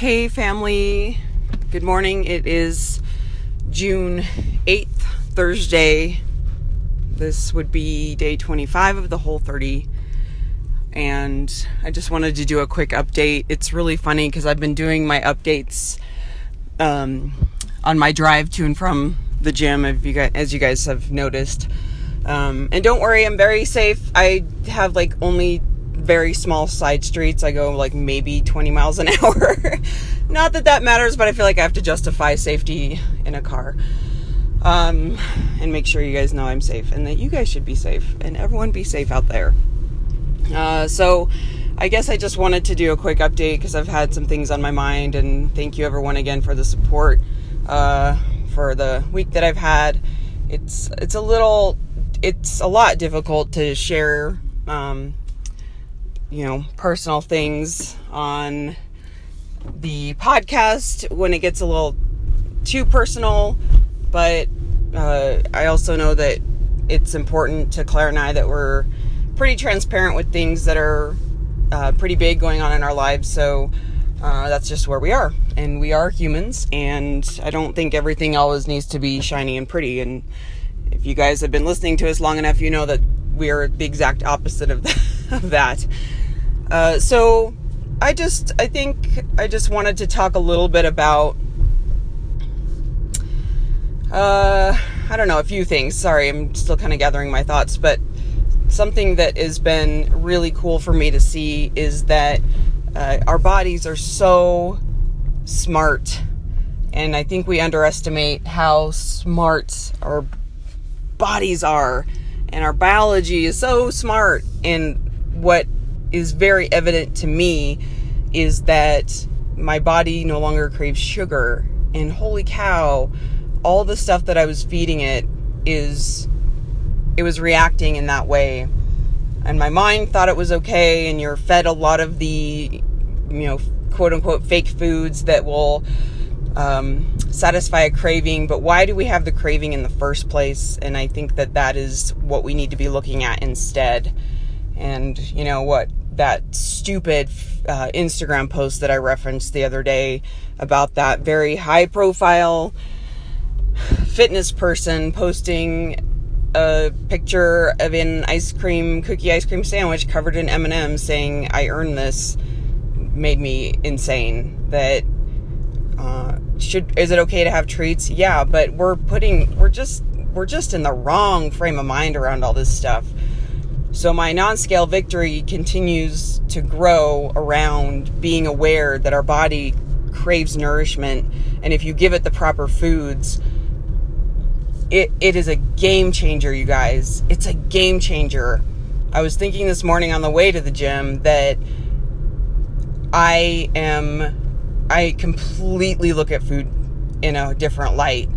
Hey, family. Good morning. It is June 8th, Thursday. This would be day 25 of the whole 30. And I just wanted to do a quick update. It's really funny because I've been doing my updates um, on my drive to and from the gym, if you guys, as you guys have noticed. Um, and don't worry, I'm very safe. I have like only very small side streets. I go like maybe 20 miles an hour. Not that that matters, but I feel like I have to justify safety in a car. Um, and make sure you guys know I'm safe and that you guys should be safe and everyone be safe out there. Uh, so, I guess I just wanted to do a quick update because I've had some things on my mind, and thank you everyone again for the support uh, for the week that I've had. It's it's a little, it's a lot difficult to share um, you know, personal things on the podcast when it gets a little too personal, but uh, I also know that it's important to Claire and I that we're pretty transparent with things that are uh, pretty big going on in our lives. So uh, that's just where we are. And we are humans, and I don't think everything always needs to be shiny and pretty. And if you guys have been listening to us long enough, you know that we are the exact opposite of, of that. Uh, so I just, I think I just wanted to talk a little bit about, uh, I don't know, a few things. Sorry, I'm still kind of gathering my thoughts, but something that has been really cool for me to see is that uh, our bodies are so smart. And I think we underestimate how smart our bodies are. And our biology is so smart. And what is very evident to me is that my body no longer craves sugar. And holy cow, all the stuff that I was feeding it is it was reacting in that way. And my mind thought it was okay and you're fed a lot of the you know, quote unquote fake foods that will um, satisfy a craving, but why do we have the craving in the first place? And I think that that is what we need to be looking at instead. And you know what? That stupid uh, Instagram post that I referenced the other day about that very high profile fitness person posting a picture of an ice cream cookie ice cream sandwich covered in M&M saying I earned this made me insane that uh, should is it okay to have treats? Yeah but we're putting we're just we're just in the wrong frame of mind around all this stuff so my non scale victory continues to grow around being aware that our body craves nourishment. And if you give it the proper foods, it, it is a game changer, you guys. It's a game changer. I was thinking this morning on the way to the gym that I am, I completely look at food in a different light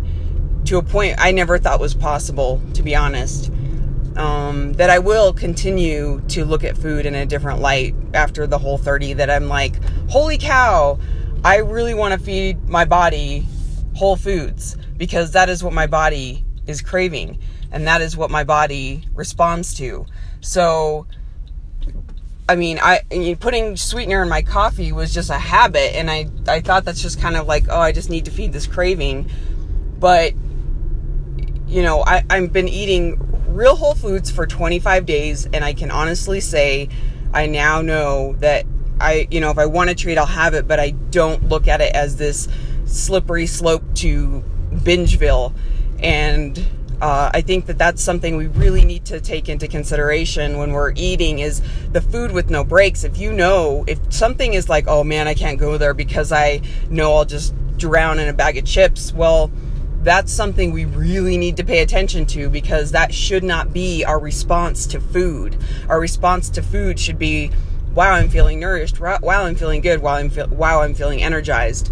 to a point I never thought was possible, to be honest um, that I will continue to look at food in a different light after the whole 30. That I'm like, holy cow, I really want to feed my body whole foods because that is what my body is craving and that is what my body responds to. So, I mean, I putting sweetener in my coffee was just a habit, and I I thought that's just kind of like, oh, I just need to feed this craving, but you know, I I've been eating real whole foods for 25 days and I can honestly say I now know that I you know if I want a treat I'll have it but I don't look at it as this slippery slope to bingeville and uh, I think that that's something we really need to take into consideration when we're eating is the food with no breaks. If you know, if something is like, oh man, I can't go there because I know I'll just drown in a bag of chips. Well, that's something we really need to pay attention to because that should not be our response to food. Our response to food should be, wow, I'm feeling nourished. Wow, I'm feeling good. Wow, I'm, fe- wow, I'm feeling energized.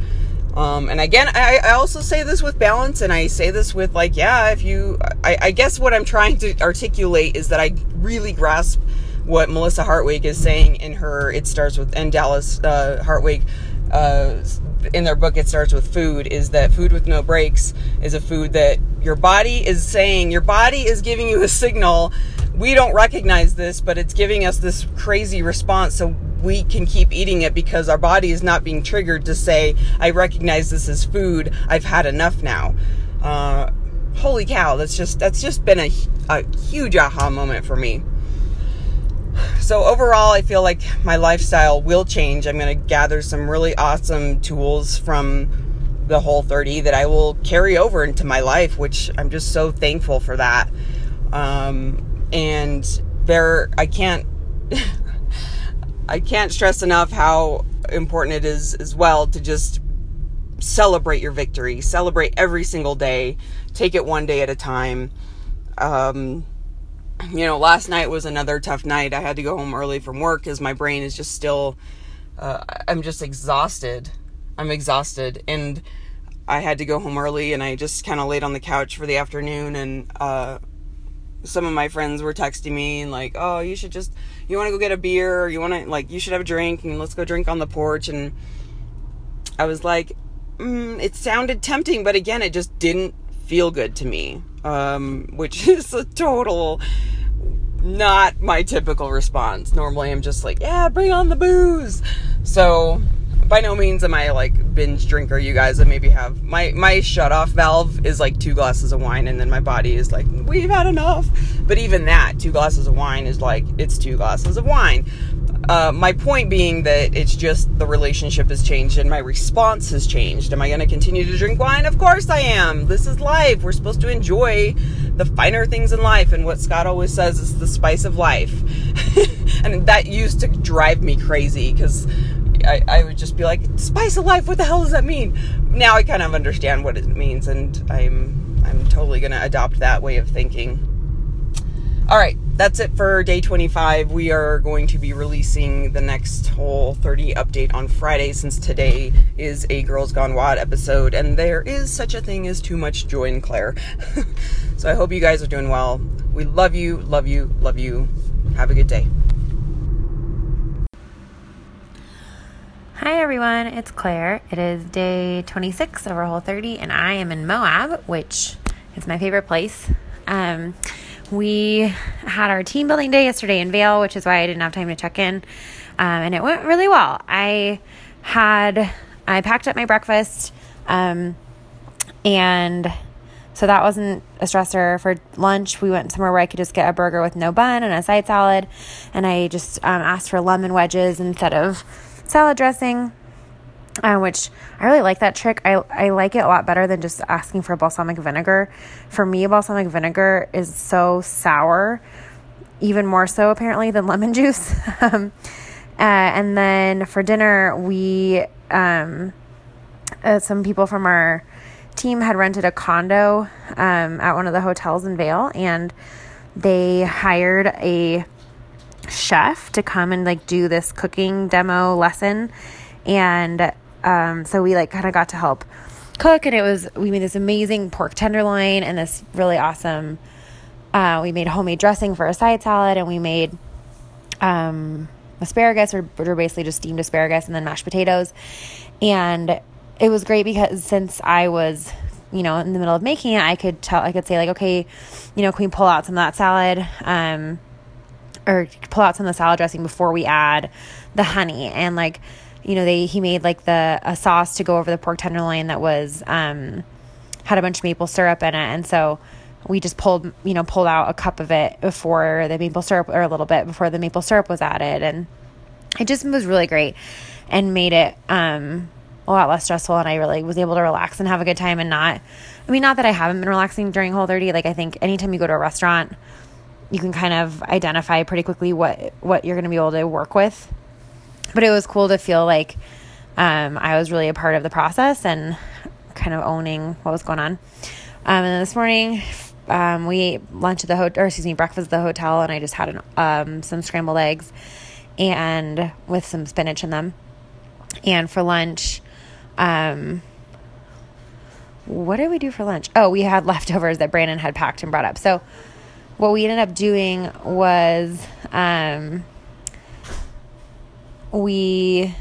Um, and again, I, I, also say this with balance, and I say this with like, yeah, if you, I, I guess what I'm trying to articulate is that I really grasp what Melissa Hartwig is saying in her "It Starts with" and Dallas uh, Hartwig uh, in their book, it starts with food, is that food with no breaks is a food that your body is saying, your body is giving you a signal. We don't recognize this, but it's giving us this crazy response. So we can keep eating it because our body is not being triggered to say, I recognize this as food. I've had enough now. Uh, holy cow, that's just, that's just been a, a huge aha moment for me. So overall, I feel like my lifestyle will change. I'm going to gather some really awesome tools from the whole 30 that I will carry over into my life, which I'm just so thankful for that. Um, and there, I can't, I can't stress enough how important it is as well to just celebrate your victory, celebrate every single day, take it one day at a time. Um, you know, last night was another tough night. I had to go home early from work because my brain is just still, uh, I'm just exhausted. I'm exhausted. And I had to go home early and I just kind of laid on the couch for the afternoon. And uh, some of my friends were texting me and like, oh, you should just, you want to go get a beer you want to, like, you should have a drink and let's go drink on the porch. And I was like, mm, it sounded tempting, but again, it just didn't feel good to me um, which is a total not my typical response. Normally, I'm just like, yeah, bring on the booze. So, by no means am I like binge drinker. You guys that maybe have my my shut off valve is like two glasses of wine, and then my body is like, we've had enough. But even that, two glasses of wine is like it's two glasses of wine. Uh, my point being that it's just the relationship has changed and my response has changed. Am I going to continue to drink wine? Of course I am. This is life. We're supposed to enjoy the finer things in life. And what Scott always says is the spice of life. and that used to drive me crazy because I, I would just be like, spice of life, what the hell does that mean? Now I kind of understand what it means and I'm, I'm totally going to adopt that way of thinking. All right, that's it for day 25. We are going to be releasing the next whole 30 update on Friday since today is a Girls Gone WOD episode and there is such a thing as too much joy in Claire. so I hope you guys are doing well. We love you, love you, love you. Have a good day. Hi everyone, it's Claire. It is day 26 of our whole 30 and I am in Moab, which is my favorite place. Um, we had our team building day yesterday in Vail, which is why I didn't have time to check in. Um, and it went really well. I had, I packed up my breakfast, um, and so that wasn't a stressor. For lunch, we went somewhere where I could just get a burger with no bun and a side salad. And I just um, asked for lemon wedges instead of salad dressing uh, which I really like that trick. I, I like it a lot better than just asking for balsamic vinegar. For me, balsamic vinegar is so sour, even more so apparently than lemon juice. um, uh, and then for dinner, we, um, uh, some people from our team had rented a condo um, at one of the hotels in Vail, and they hired a chef to come and like do this cooking demo lesson and um, so we like kind of got to help cook, and it was we made this amazing pork tenderloin and this really awesome. Uh, we made homemade dressing for a side salad, and we made um, asparagus, or, or basically just steamed asparagus, and then mashed potatoes. And it was great because since I was you know, in the middle of making it, I could tell, I could say like, okay, you know, can we pull out some of that salad, um, or pull out some of the salad dressing before we add the honey, and like, you know, they he made like the a sauce to go over the pork tenderloin that was um had a bunch of maple syrup in it, and so we just pulled you know pulled out a cup of it before the maple syrup or a little bit before the maple syrup was added, and it just was really great and made it um a lot less stressful. And I really was able to relax and have a good time and not I mean not that I haven't been relaxing during whole 30 like I think anytime you go to a restaurant you can kind of identify pretty quickly what what you're going to be able to work with but it was cool to feel like um, I was really a part of the process and kind of owning what was going on. Um, and this morning, um, we ate lunch at the hotel, or excuse me, breakfast at the hotel, and I just had an, um, some scrambled eggs and with some spinach in them. And for lunch, um, what did we do for lunch? Oh, we had leftovers that Brandon had packed and brought up. So, what we ended up doing was um, we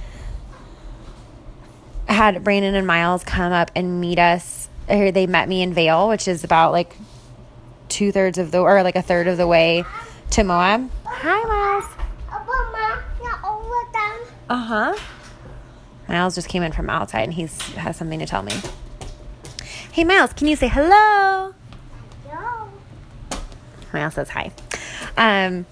had Brandon and Miles come up and meet us. Or they met me in Vail, which is about like two thirds of the, or like a third of the way to Moab. Hi, Miles. Uh huh. Miles just came in from outside and he has something to tell me. Hey, Miles, can you say hello? Hello. Miles says hi. Um,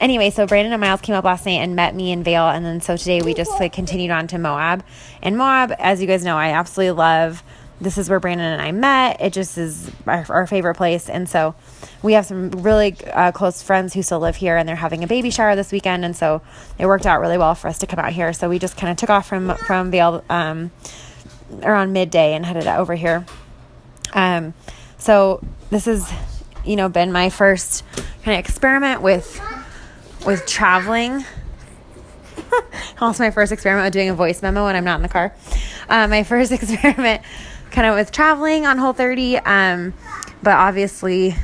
anyway, so Brandon and Miles came up last night and met me in Vail, and then so today we just like continued on to Moab. And Moab, as you guys know, I absolutely love. This is where Brandon and I met. It just is our, our favorite place, and so we have some really uh, close friends who still live here, and they're having a baby shower this weekend, and so it worked out really well for us to come out here. So we just kind of took off from from Vail um, around midday and headed over here. Um, so this has, you know, been my first kind of experiment with with traveling. also, my first experiment with doing a voice memo when I'm not in the car. Uh, my first experiment, kind of with traveling on Whole 30. Um, but obviously,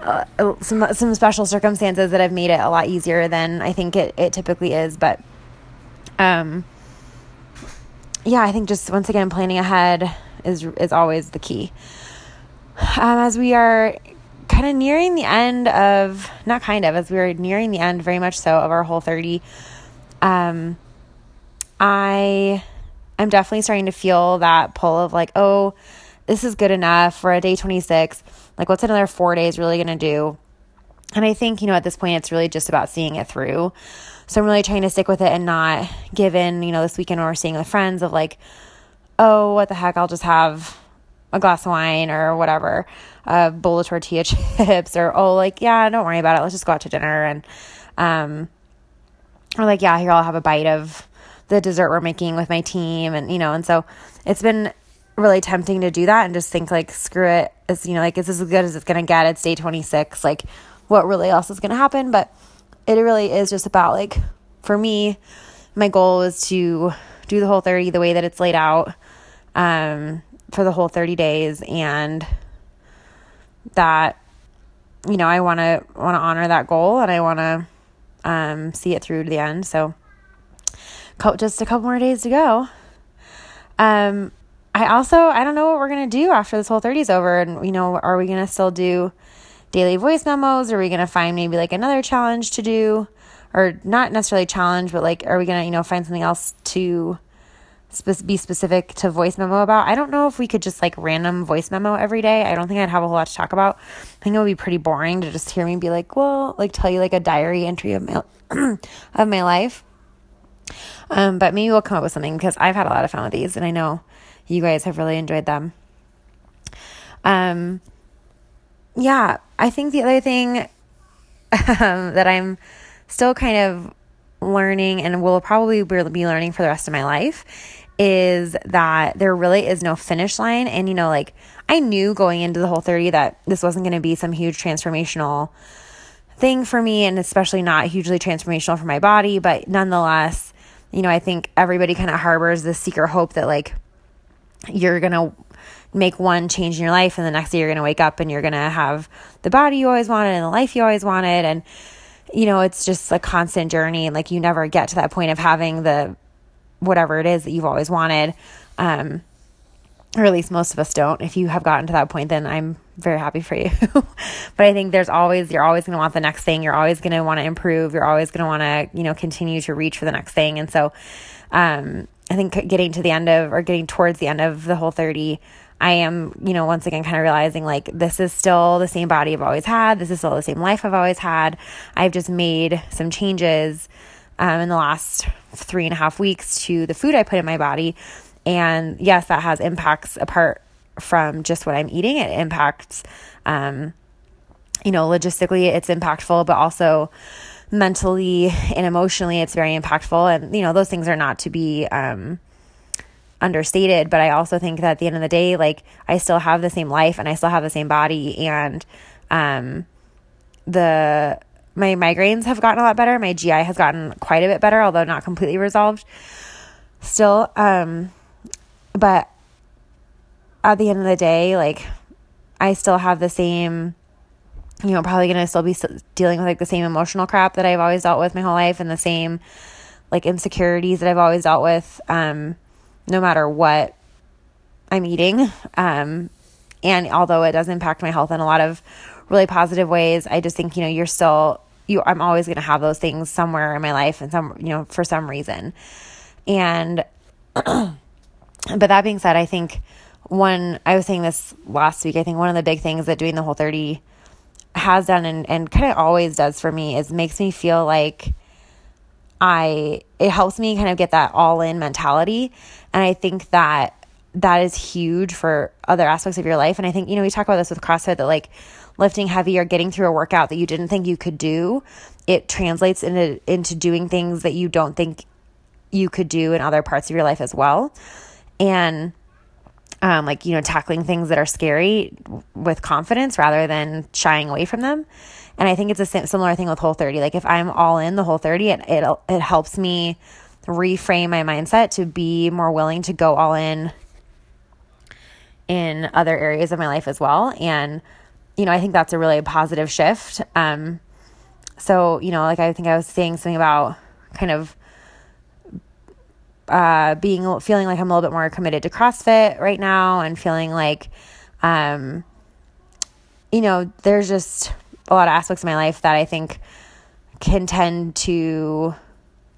uh, some some special circumstances that have made it a lot easier than I think it, it typically is. But um, yeah, I think just once again planning ahead is is always the key. Um, as we are kind of nearing the end of not kind of as we are nearing the end very much so of our whole 30 um i i'm definitely starting to feel that pull of like oh this is good enough for a day 26 like what's another four days really gonna do? And i think you know at this point it's really just about seeing it through. So i'm really trying to stick with it and not give in you know this weekend when we're seeing with friends of like oh what the heck i'll just have a glass of wine or whatever, a bowl of tortilla chips, or oh, like, yeah, don't worry about it. Let's just go out to dinner. And, um, or like, yeah, here I'll have a bite of the dessert we're making with my team. And, you know, and so it's been really tempting to do that and just think like, screw it. It's, you know, like, it's as good as it's going to get. It's day 26. Like, what really else is going to happen? But it really is just about like, for me, my goal is to do the whole 30 the way that it's laid out. Um, for the whole 30 days and that you know I want to want to honor that goal and I want to um, see it through to the end. So just a couple more days to go. Um I also I don't know what we're to do after this whole 30 is over and you know are we to still do daily voice memos? Are we to find maybe like another challenge to do? Or not necessarily challenge but like are we to you know find something else to be specific to voice memo about. I don't know if we could just like random voice memo every day. I don't think I'd have a whole lot to talk about. I think it would be pretty boring to just hear me be like, well, like tell you like a diary entry of my of my life. Um, but maybe we'll come up with something because I've had a lot of fun with these, and I know you guys have really enjoyed them. Um, yeah, I think the other thing um, that I'm still kind of learning and will probably be learning for the rest of my life is that there really is no finish line. And, you know, like I knew going into the whole 30 that this wasn't going to be some huge transformational thing for me, and especially not hugely transformational for my body. But nonetheless, you know, I think everybody kind of harbors this secret hope that, like, you're going to make one change in your life, and the next day you're going to wake up and you're going to have the body you always wanted and the life you always wanted. And, you know, it's just a constant journey. Like you never get to that point of having the whatever it is that you've always wanted. Um, or at least most of us don't. If you have gotten to that point, then I'm very happy for you. but I think there's always, you're always going to want the next thing. You're always going to want to improve. You're always going to want to, you know, continue to reach for the next thing. And so, um, I think getting to the end of, or getting towards the end of the whole 30, I am, you know, once again kind of realizing like this is still the same body I've always had. This is still the same life I've always had. I've just made some changes um, in the last three and a half weeks to the food I put in my body. And yes, that has impacts apart from just what I'm eating. It impacts, um, you know, logistically, it's impactful, but also mentally and emotionally, it's very impactful. And, you know, those things are not to be, um, understated but i also think that at the end of the day like i still have the same life and i still have the same body and um the my migraines have gotten a lot better. My GI has gotten quite a bit better, although not completely resolved still. Um, but at the end of the day, like I still have the same, you know, probably going to still be dealing with like the same emotional crap that I've always dealt with my whole life and the same like insecurities that I've always dealt with, um, no matter what I'm eating. Um, and although it does impact my health in a lot of really positive ways, I just think, you know, you're still you I'm always going to have those things somewhere in my life and some you know for some reason. And but that being said, I think one I was saying this last week, I think one of the big things that doing the whole 30 has done and, and kind of always does for me is makes me feel like I it helps me kind of get that all in mentality. And I think that that is huge for other aspects of your life. And I think, you know, we talk about this with CrossFit that like lifting heavy or getting through a workout that you didn't think you could do, it translates into into doing things that you don't think you could do in other parts of your life as well. And um, like, you know, tackling things that are scary with confidence rather than shying away from them. And I think it's a similar thing with Whole 30. Like if I'm all in the Whole 30, it, it, it helps me reframe my mindset to be more willing to go all in in other areas of my life as well. And, you know, I think that's a really positive shift. Um, so, you know, like I think I was saying something about kind of uh, being feeling like I'm a little bit more committed to CrossFit right now and feeling like um, you know, there's just a lot of aspects of my life that I think can tend to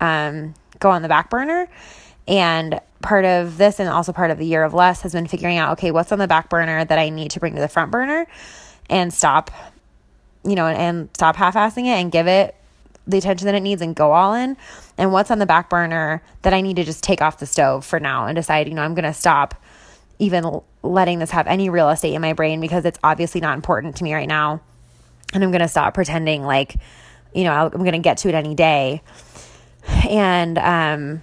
um, go on the back burner. And part of this and also part of the year of less has been figuring out okay, what's on the back burner that I need to bring to the front burner and stop, you know, and, stop half assing it and give it the attention that it needs and go all in. And what's on the back burner that I need to just take off the stove for now and decide, you know, I'm going to stop even letting this have any real estate in my brain because it's obviously not important to me right now. And I'm going to stop pretending like, you know, I'm going to get to it any day. And, um,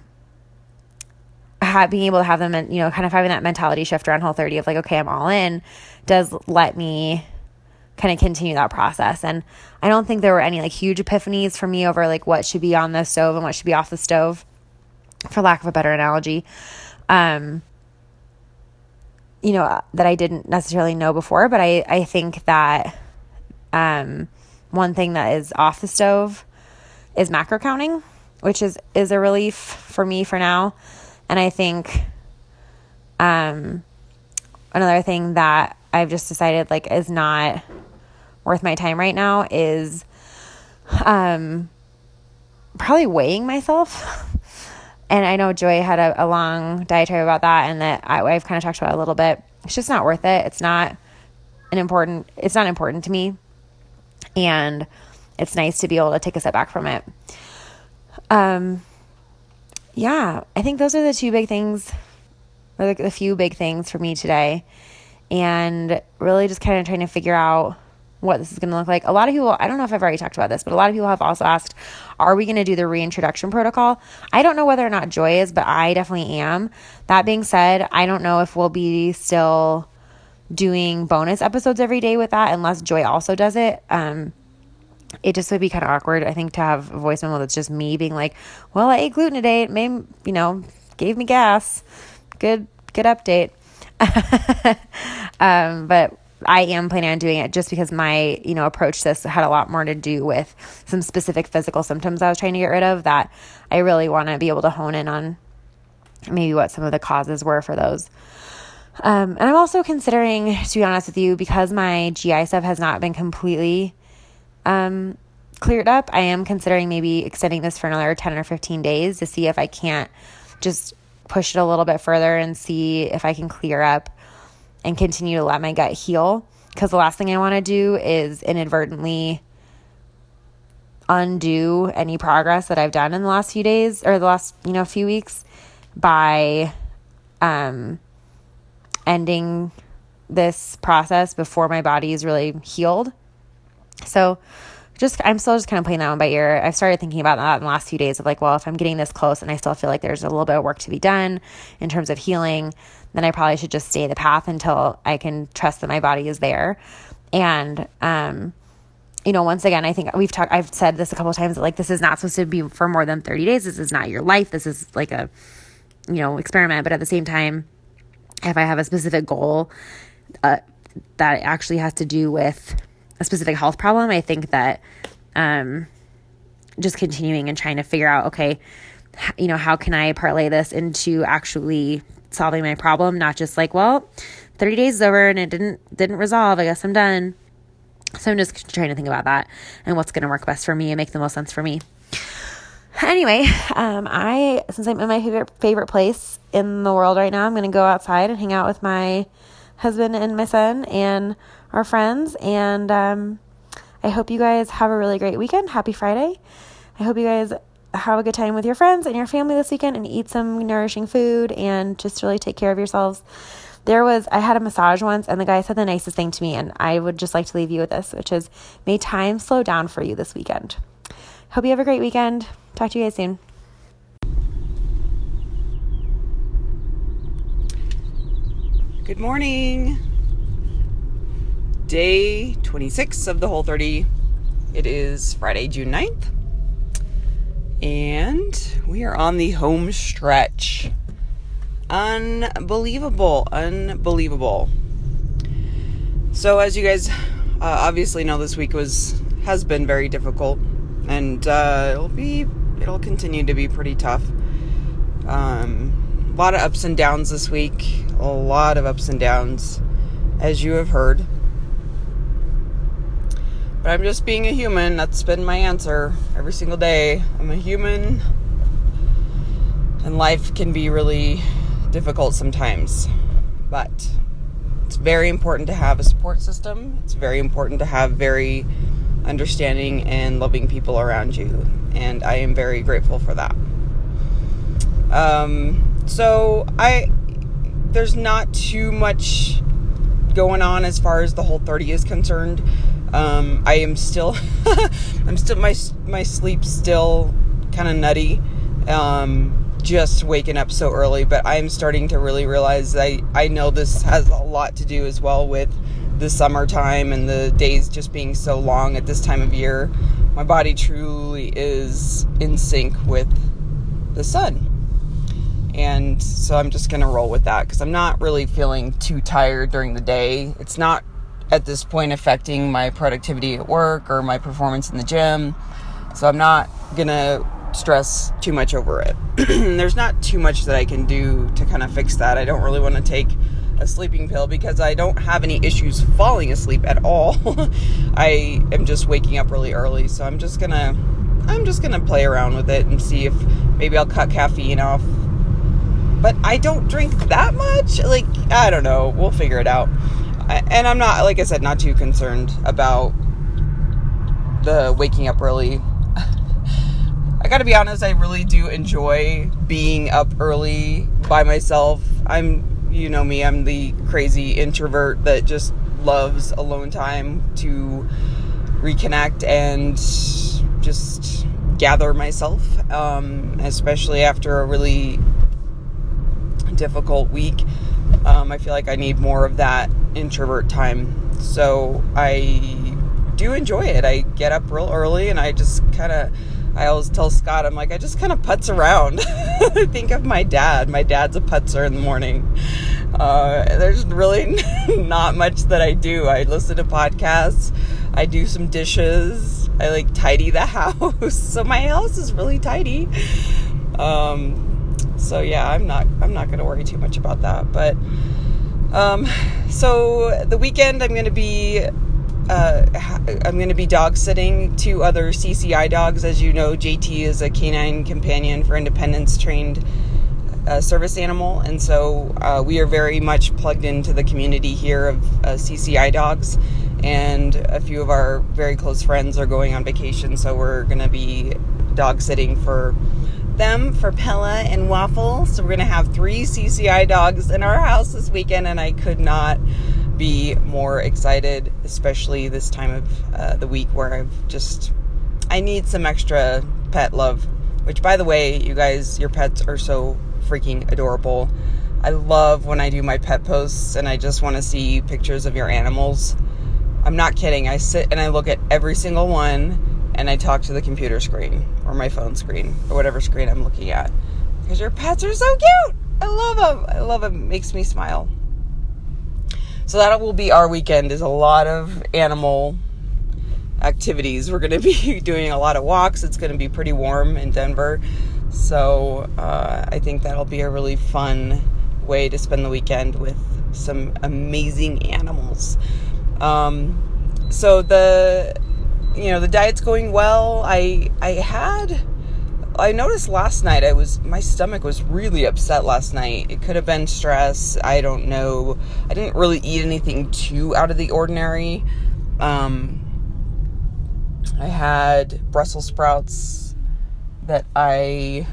being able to have them, and you know, kind of having that mentality shift around Whole 30 of like, okay, I'm all in, does let me kind of continue that process. And I don't think there were any like huge epiphanies for me over like what should be on the stove and what should be off the stove, for lack of a better analogy. Um, you know, that I didn't necessarily know before, but I, I think that um, one thing that is off the stove is macro counting, which is, is a relief for me for now. And I think um, another thing that I've just decided like is not worth my time right now is um, probably weighing myself. and I know Joy had a, a long diatribe about that, and that I, I've kind of talked about a little bit. It's just not worth it. It's not an important. It's not important to me, and it's nice to be able to take a step back from it. Um, yeah, I think those are the two big things, or the, the few big things for me today, and really just kind of trying to figure out what this is going to look like. A lot of people, I don't know if I've already talked about this, but a lot of people have also asked, are we going to do the reintroduction protocol? I don't know whether or not Joy is, but I definitely am. That being said, I don't know if we'll be still doing bonus episodes every day with that unless Joy also does it. Um, it just would be kind of awkward, I think, to have a voice memo that's just me being like, well, I ate gluten today. It may, you know, gave me gas. Good, good update. um, but I am planning on doing it just because my, you know, approach this had a lot more to do with some specific physical symptoms I was trying to get rid of that I really want to be able to hone in on maybe what some of the causes were for those. Um, and I'm also considering, to be honest with you, because my GI stuff has not been completely um, cleared up, I am considering maybe extending this for another 10 or 15 days to see if I can't just push it a little bit further and see if I can clear up and continue to let my gut heal. Because the last thing I want to do is inadvertently undo any progress that I've done in the last few days or the last, you know, few weeks by um, ending this process before my body is really healed. So, just I'm still just kind of playing that one by ear. I've started thinking about that in the last few days of like, well, if I'm getting this close and I still feel like there's a little bit of work to be done in terms of healing, then I probably should just stay the path until I can trust that my body is there. And um, you know, once again, I think we've talked I've said this a couple times that like this is not supposed to be for more than 30 days. This is not your life. This is like a you know, experiment, but at the same time, if I have a specific goal uh, that actually has to do with a specific health problem, I think that um, just continuing and trying to figure out, okay, you know, how can I parlay this into actually solving my problem, not just like, well, 30 days is over and it didn't didn't resolve. I guess I'm done. So I'm just trying to think about that and what's going to work best for me and make the most sense for me. Anyway, um, I since I'm in my favorite favorite place in the world right now, I'm going to go outside and hang out with my husband and my son and our friends. And um, I hope you guys have a really great weekend. Happy Friday! I hope you guys have a good time with your friends and your family this weekend and eat some nourishing food and just really take care of yourselves. There was, I had a massage once and the guy said the nicest thing to me, and I would just like to leave you with this, which is may time slow down for you this weekend. Hope you have a great weekend. Talk to you guys soon. Good morning. Day 26 of the Whole 30. It is Friday, June 9th. And we are on the home stretch. Unbelievable. Unbelievable. So, as you guys uh, obviously know, this week was has been very difficult, and uh, it'll be it'll continue to be pretty tough. Um, a lot of ups and downs this week. A lot of ups and downs, as you have heard. But I'm just being a human. That's been my answer every single day. I'm a human. And life can be really difficult sometimes. But it's very important to have a support system. It's very important to have very understanding and loving people around you. And I am very grateful for that. Um, so I there's not too much going on as far as the whole 30 is concerned. Um, I am still, I'm still my my sleep's still kind of nutty. Um, just waking up so early, but I'm starting to really realize I I know this has a lot to do as well with the summertime and the days just being so long at this time of year. My body truly is in sync with the sun. And so I'm just going to roll with that because I'm not really feeling too tired during the day. It's not at this point affecting my productivity at work or my performance in the gym. So I'm not going to stress too much over it. There's not too much that I can do to kind of fix that. I don't really want to take a sleeping pill because I don't have any issues falling asleep at all. I am just waking up really early, so I'm just going to I'm just going to play around with it and see if maybe I'll cut caffeine off. But I don't drink that much. Like, I don't know. We'll figure it out and I'm not, like I said, not too concerned about the waking up early. I gotta be honest, I really do enjoy being up early by myself. I'm, you know me, I'm the crazy introvert that just loves alone time to reconnect and just gather myself, um, especially after a really difficult week. Um, I feel like I need more of that introvert time. So I do enjoy it. I get up real early and I just kind of, I always tell Scott, I'm like, I just kind of putz around. I think of my dad. My dad's a putzer in the morning. Uh, there's really not much that I do. I listen to podcasts, I do some dishes, I like tidy the house. so my house is really tidy. Um, so yeah, I'm not I'm not going to worry too much about that. But um, so the weekend I'm going to be uh, I'm going to be dog sitting two other CCI dogs. As you know, JT is a canine companion for independence trained uh, service animal, and so uh, we are very much plugged into the community here of uh, CCI dogs. And a few of our very close friends are going on vacation, so we're going to be dog sitting for them for Pella and Waffle. So we're going to have three CCI dogs in our house this weekend, and I could not be more excited, especially this time of uh, the week where I've just, I need some extra pet love. Which, by the way, you guys, your pets are so freaking adorable. I love when I do my pet posts and I just want to see pictures of your animals. I'm not kidding. I sit and I look at every single one and I talk to the computer screen or my phone screen or whatever screen I'm looking at because your pets are so cute. I love them. I love them. It makes me smile. So that will be our weekend is a lot of animal activities. We're going to be doing a lot of walks. It's going to be pretty warm in Denver. So uh, I think that'll be a really fun way to spend the weekend with some amazing animals. Um, so the you know the diet's going well. I I had I noticed last night I was my stomach was really upset last night. It could have been stress. I don't know. I didn't really eat anything too out of the ordinary. Um, I had Brussels sprouts that I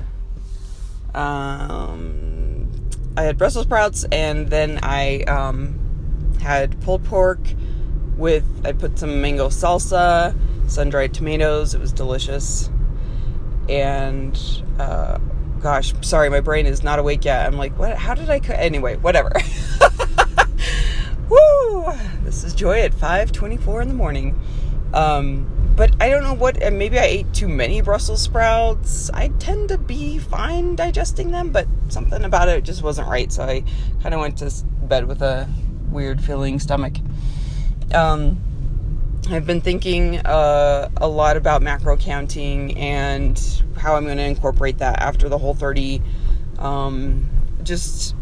um, I had Brussels sprouts and then I um, had pulled pork with I put some mango salsa, sun-dried tomatoes. It was delicious and uh, gosh, sorry, my brain is not awake yet. I'm like, what? How did I? Co-? Anyway, whatever. Woo! This is joy at 5:24 in the morning. Um, but I don't know what. Maybe I ate too many Brussels sprouts. I tend to be fine digesting them, but something about it just wasn't right. So I kind of went to bed with a weird feeling stomach. Um, I've been thinking uh, a lot about macro counting and how I'm going to incorporate that after the whole 30. Um, just,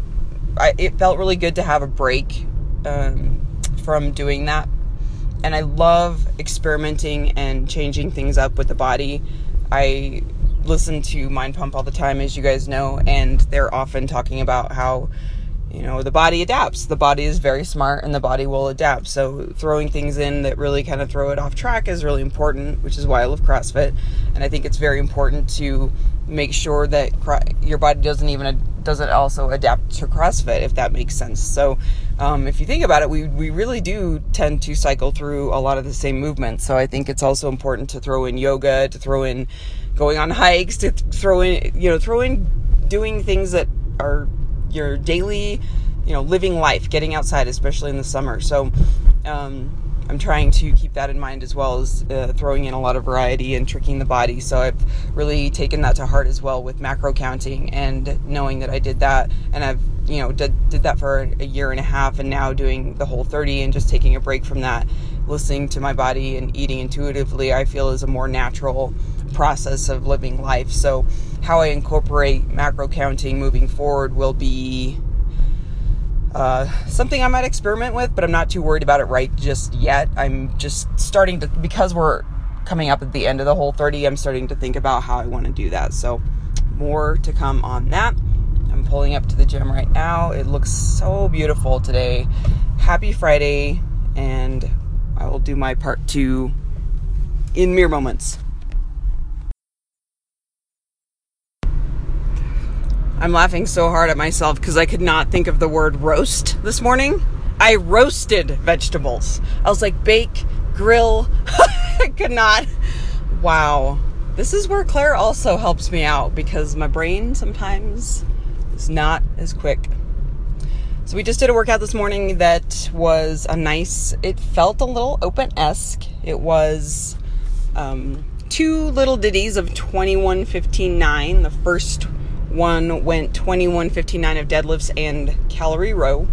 I, it felt really good to have a break um, from doing that. And I love experimenting and changing things up with the body. I listen to Mind Pump all the time, as you guys know, and they're often talking about how you know the body adapts. The body is very smart and the body will adapt. So throwing things in that really kind of throw it off track is really important which is why i love crossfit. And i think it's very important to make sure that your body doesn't even doesn't also adapt to crossfit if that makes sense. So um, if you think about it we, we really do tend to cycle through a lot of the same movements. So i think it's also important to throw in yoga to throw in going on hikes to throw in you know throw in doing things that are your daily, you know, living life, getting outside, especially in the summer. So, um, I'm trying to keep that in mind as well as uh, throwing in a lot of variety and tricking the body. So I've really taken that to heart as well with macro counting and knowing that I did that and I've you know did did that for a year and a half and now doing the whole 30 and just taking a break from that listening to my body and eating intuitively I feel is a more natural process of living life. So how I incorporate macro counting moving forward will be uh, something I might experiment with, but I'm not too worried about it right just yet. I'm just starting to, because we're coming up at the end of the whole 30, I'm starting to think about how I want to do that. So, more to come on that. I'm pulling up to the gym right now. It looks so beautiful today. Happy Friday, and I will do my part two in mere moments. I'm laughing so hard at myself because I could not think of the word roast this morning. I roasted vegetables. I was like, bake, grill. I could not. Wow. This is where Claire also helps me out because my brain sometimes is not as quick. So we just did a workout this morning that was a nice, it felt a little open esque. It was um, two little ditties of 21.15.9. The first one went 21.59 of deadlifts and calorie row.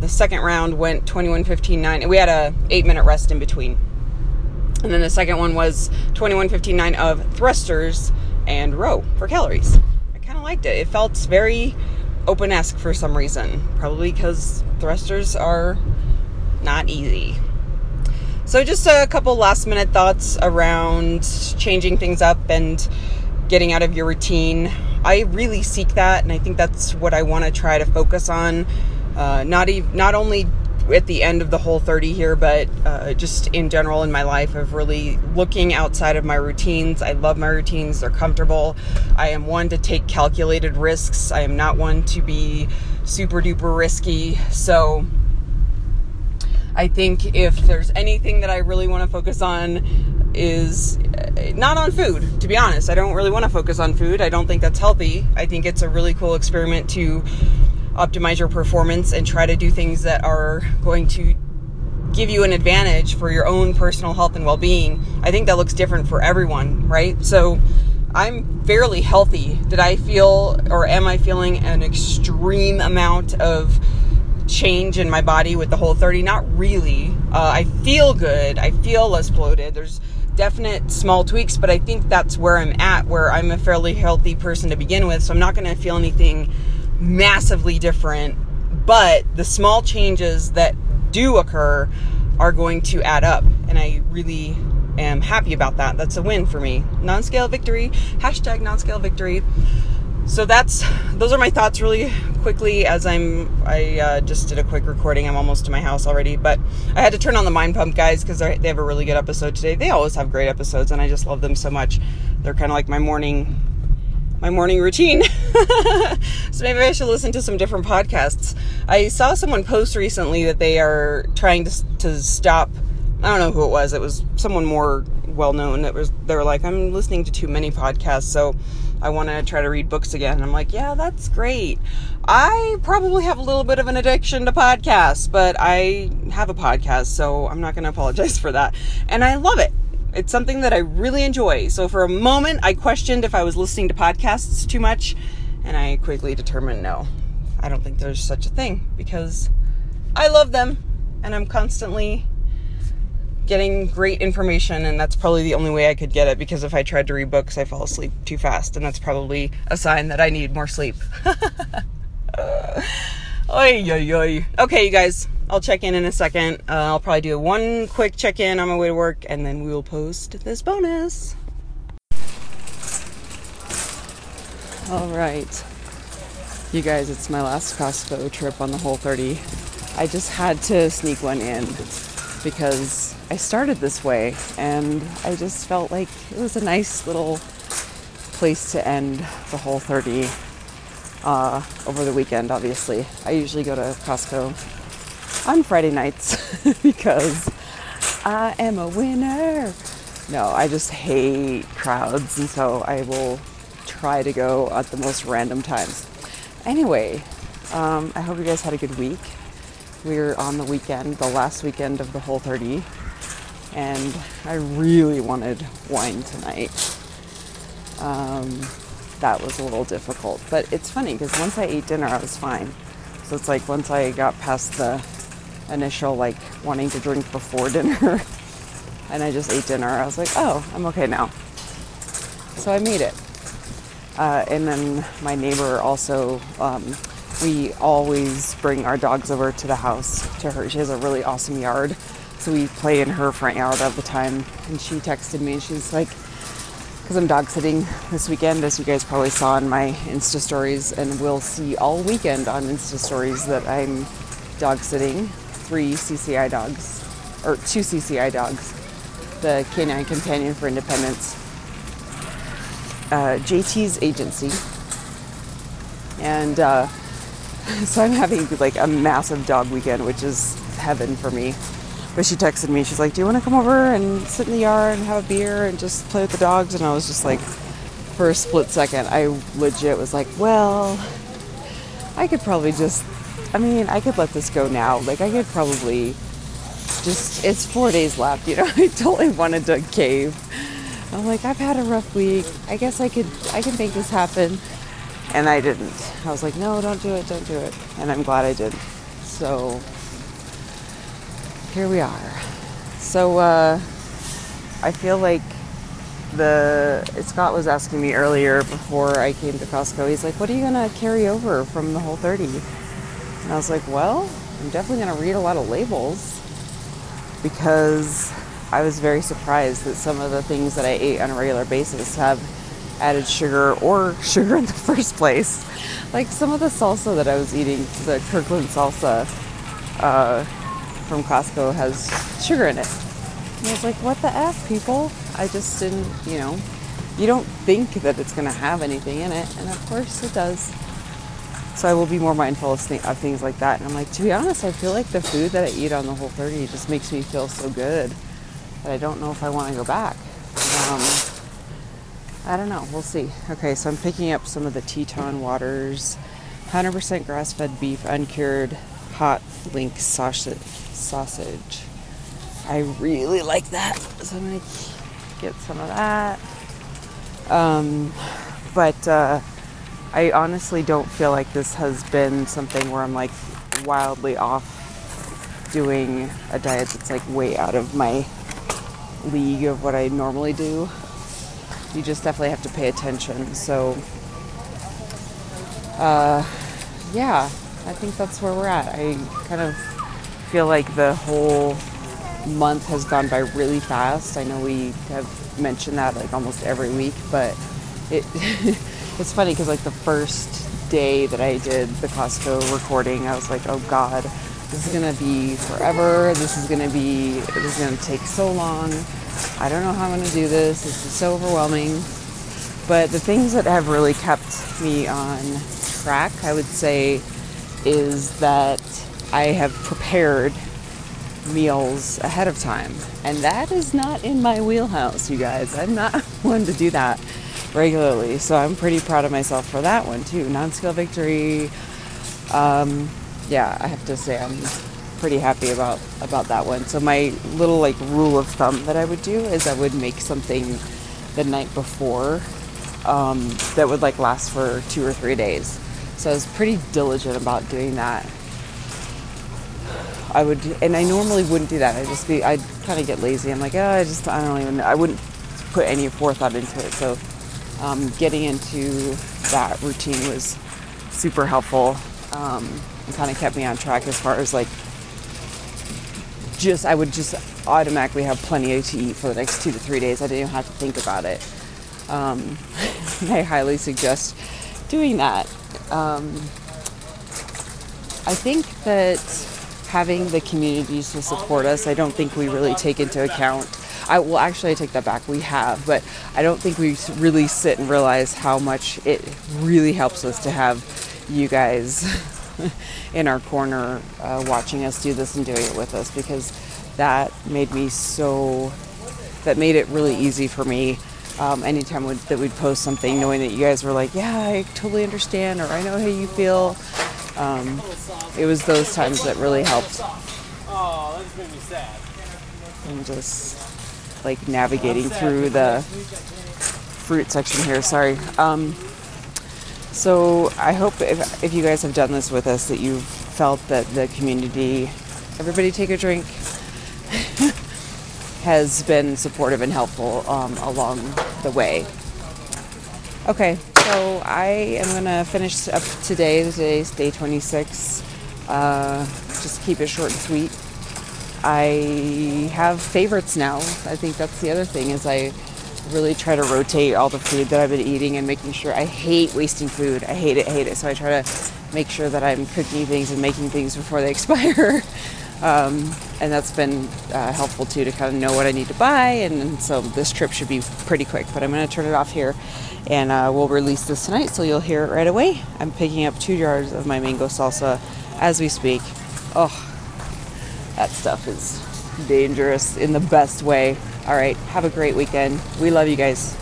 The second round went 21.59, and we had a eight minute rest in between. And then the second one was 21.59 of thrusters and row for calories. I kind of liked it. It felt very open esque for some reason, probably because thrusters are not easy. So, just a couple last minute thoughts around changing things up and getting out of your routine. I really seek that, and I think that's what I want to try to focus on. Uh, not even not only at the end of the whole 30 here, but uh, just in general in my life of really looking outside of my routines. I love my routines, they're comfortable. I am one to take calculated risks, I am not one to be super duper risky. So, I think if there's anything that I really want to focus on is uh, not on food, to be honest. I don't really want to focus on food. I don't think that's healthy. I think it's a really cool experiment to optimize your performance and try to do things that are going to give you an advantage for your own personal health and well being. I think that looks different for everyone, right? So, I'm fairly healthy. Did I feel or am I feeling an extreme amount of change in my body with the whole 30 not really uh, i feel good i feel less bloated there's definite small tweaks but i think that's where i'm at where i'm a fairly healthy person to begin with so i'm not going to feel anything massively different but the small changes that do occur are going to add up and I really am happy about that. That's a win for me. Non-scale victory. Hashtag non-scale victory. So that's those are my thoughts really quickly as I'm I uh, just did a quick recording. I'm almost to my house already, but I had to turn on the Mind Pump guys because they have a really good episode today. They always have great episodes, and I just love them so much. They're kind of like my morning my morning routine. so maybe I should listen to some different podcasts. I saw someone post recently that they are trying to to stop. I don't know who it was. It was someone more well known. that was they were like, I'm listening to too many podcasts, so I want to try to read books again. I'm like, yeah, that's great. I probably have a little bit of an addiction to podcasts, but I have a podcast, so I'm not going to apologize for that. And I love it. It's something that I really enjoy. So for a moment, I questioned if I was listening to podcasts too much, and I quickly determined no. I don't think there's such a thing because I love them and I'm constantly getting great information, and that's probably the only way I could get it because if I tried to read books, I fall asleep too fast, and that's probably a sign that I need more sleep. oy, oy, oy. Okay, you guys, I'll check in in a second. Uh, I'll probably do one quick check in on my way to work, and then we will post this bonus. All right. You guys, it's my last Costco trip on the whole 30. I just had to sneak one in because I started this way and I just felt like it was a nice little place to end the whole 30 uh, over the weekend, obviously. I usually go to Costco on Friday nights because I am a winner. No, I just hate crowds, and so I will try to go at the most random times. Anyway, um, I hope you guys had a good week. We're on the weekend, the last weekend of the whole 30, and I really wanted wine tonight. Um, that was a little difficult, but it's funny because once I ate dinner, I was fine. So it's like once I got past the initial like wanting to drink before dinner and I just ate dinner, I was like, oh, I'm okay now. So I made it. Uh, and then my neighbor also, um, we always bring our dogs over to the house to her. She has a really awesome yard. So we play in her front yard all the time. And she texted me, she's like, because I'm dog sitting this weekend, as you guys probably saw in my Insta stories, and will see all weekend on Insta stories that I'm dog sitting three CCI dogs, or two CCI dogs, the Canine Companion for Independence, uh, JT's agency, and uh, so I'm having like a massive dog weekend, which is heaven for me. But she texted me, she's like, Do you want to come over and sit in the yard and have a beer and just play with the dogs? And I was just like, for a split second, I legit was like, Well, I could probably just, I mean, I could let this go now. Like, I could probably just, it's four days left, you know? I totally wanted to cave. I'm like, I've had a rough week. I guess I could, I can make this happen. And I didn't. I was like, no, don't do it, don't do it. And I'm glad I did. So here we are. So uh, I feel like the Scott was asking me earlier before I came to Costco. He's like, "What are you gonna carry over from the whole 30?" And I was like, "Well, I'm definitely gonna read a lot of labels because I was very surprised that some of the things that I ate on a regular basis have added sugar or sugar in the first place. Like some of the salsa that I was eating, the Kirkland salsa uh, from Costco has sugar in it. And I was like, what the F, people? I just didn't, you know, you don't think that it's going to have anything in it. And of course it does. So I will be more mindful of, th- of things like that. And I'm like, to be honest, I feel like the food that I eat on the Whole 30 just makes me feel so good that I don't know if I want to go back. Um, I don't know. We'll see. Okay, so I'm picking up some of the Teton Waters 100% grass fed beef, uncured, hot link sausage. sausage. I really like that. So I'm going to get some of that. Um, but uh, I honestly don't feel like this has been something where I'm like wildly off doing a diet that's like way out of my league of what I normally do you just definitely have to pay attention. So, uh, yeah, I think that's where we're at. I kind of feel like the whole month has gone by really fast. I know we have mentioned that like almost every week, but it it's funny because like the first day that I did the Costco recording, I was like, oh God, this is gonna be forever. This is gonna be this is gonna take so long. I don't know how I'm gonna do this. This is so overwhelming. But the things that have really kept me on track, I would say, is that I have prepared meals ahead of time. And that is not in my wheelhouse, you guys. I'm not one to do that regularly. So I'm pretty proud of myself for that one too. Non-scale victory. Um, yeah, I have to say I'm pretty happy about about that one. So my little like rule of thumb that I would do is I would make something the night before um, that would like last for two or three days. So I was pretty diligent about doing that. I would, and I normally wouldn't do that. I just be, I'd kind of get lazy. I'm like, oh, I just, I don't even, I wouldn't put any forethought into it. So um, getting into that routine was super helpful um, and kind of kept me on track as far as like just I would just automatically have plenty to eat for the next two to three days. I didn't even have to think about it. Um, I highly suggest doing that. Um, I think that having the communities to support us, I don't think we really take into account. I well, actually, I take that back. We have, but I don't think we really sit and realize how much it really helps us to have you guys in our corner uh, watching us do this and doing it with us because that made me so. That made it really easy for me um, anytime would, that we'd post something, knowing that you guys were like, "Yeah, I totally understand," or "I know how you feel." Um, it was those times that really helped. Oh, made me sad. And just like navigating through the fruit section here. Sorry. Um, so I hope if, if you guys have done this with us, that you've felt that the community, everybody take a drink. has been supportive and helpful um, along the way. Okay, so I am to finish up today. Today's day 26. Uh, just keep it short and sweet. I have favorites now. I think that's the other thing is I really try to rotate all the food that I've been eating and making sure I hate wasting food. I hate it, hate it. So I try to make sure that I'm cooking things and making things before they expire. Um, and that's been uh, helpful too to kind of know what I need to buy. And, so this trip should be pretty quick. But I'm going to turn it off here, and uh, we'll release this tonight, so you'll hear it right away. I'm picking up two jars of my mango salsa as we speak. Oh, that stuff is dangerous in the best way. All right, have a great weekend. We love you guys.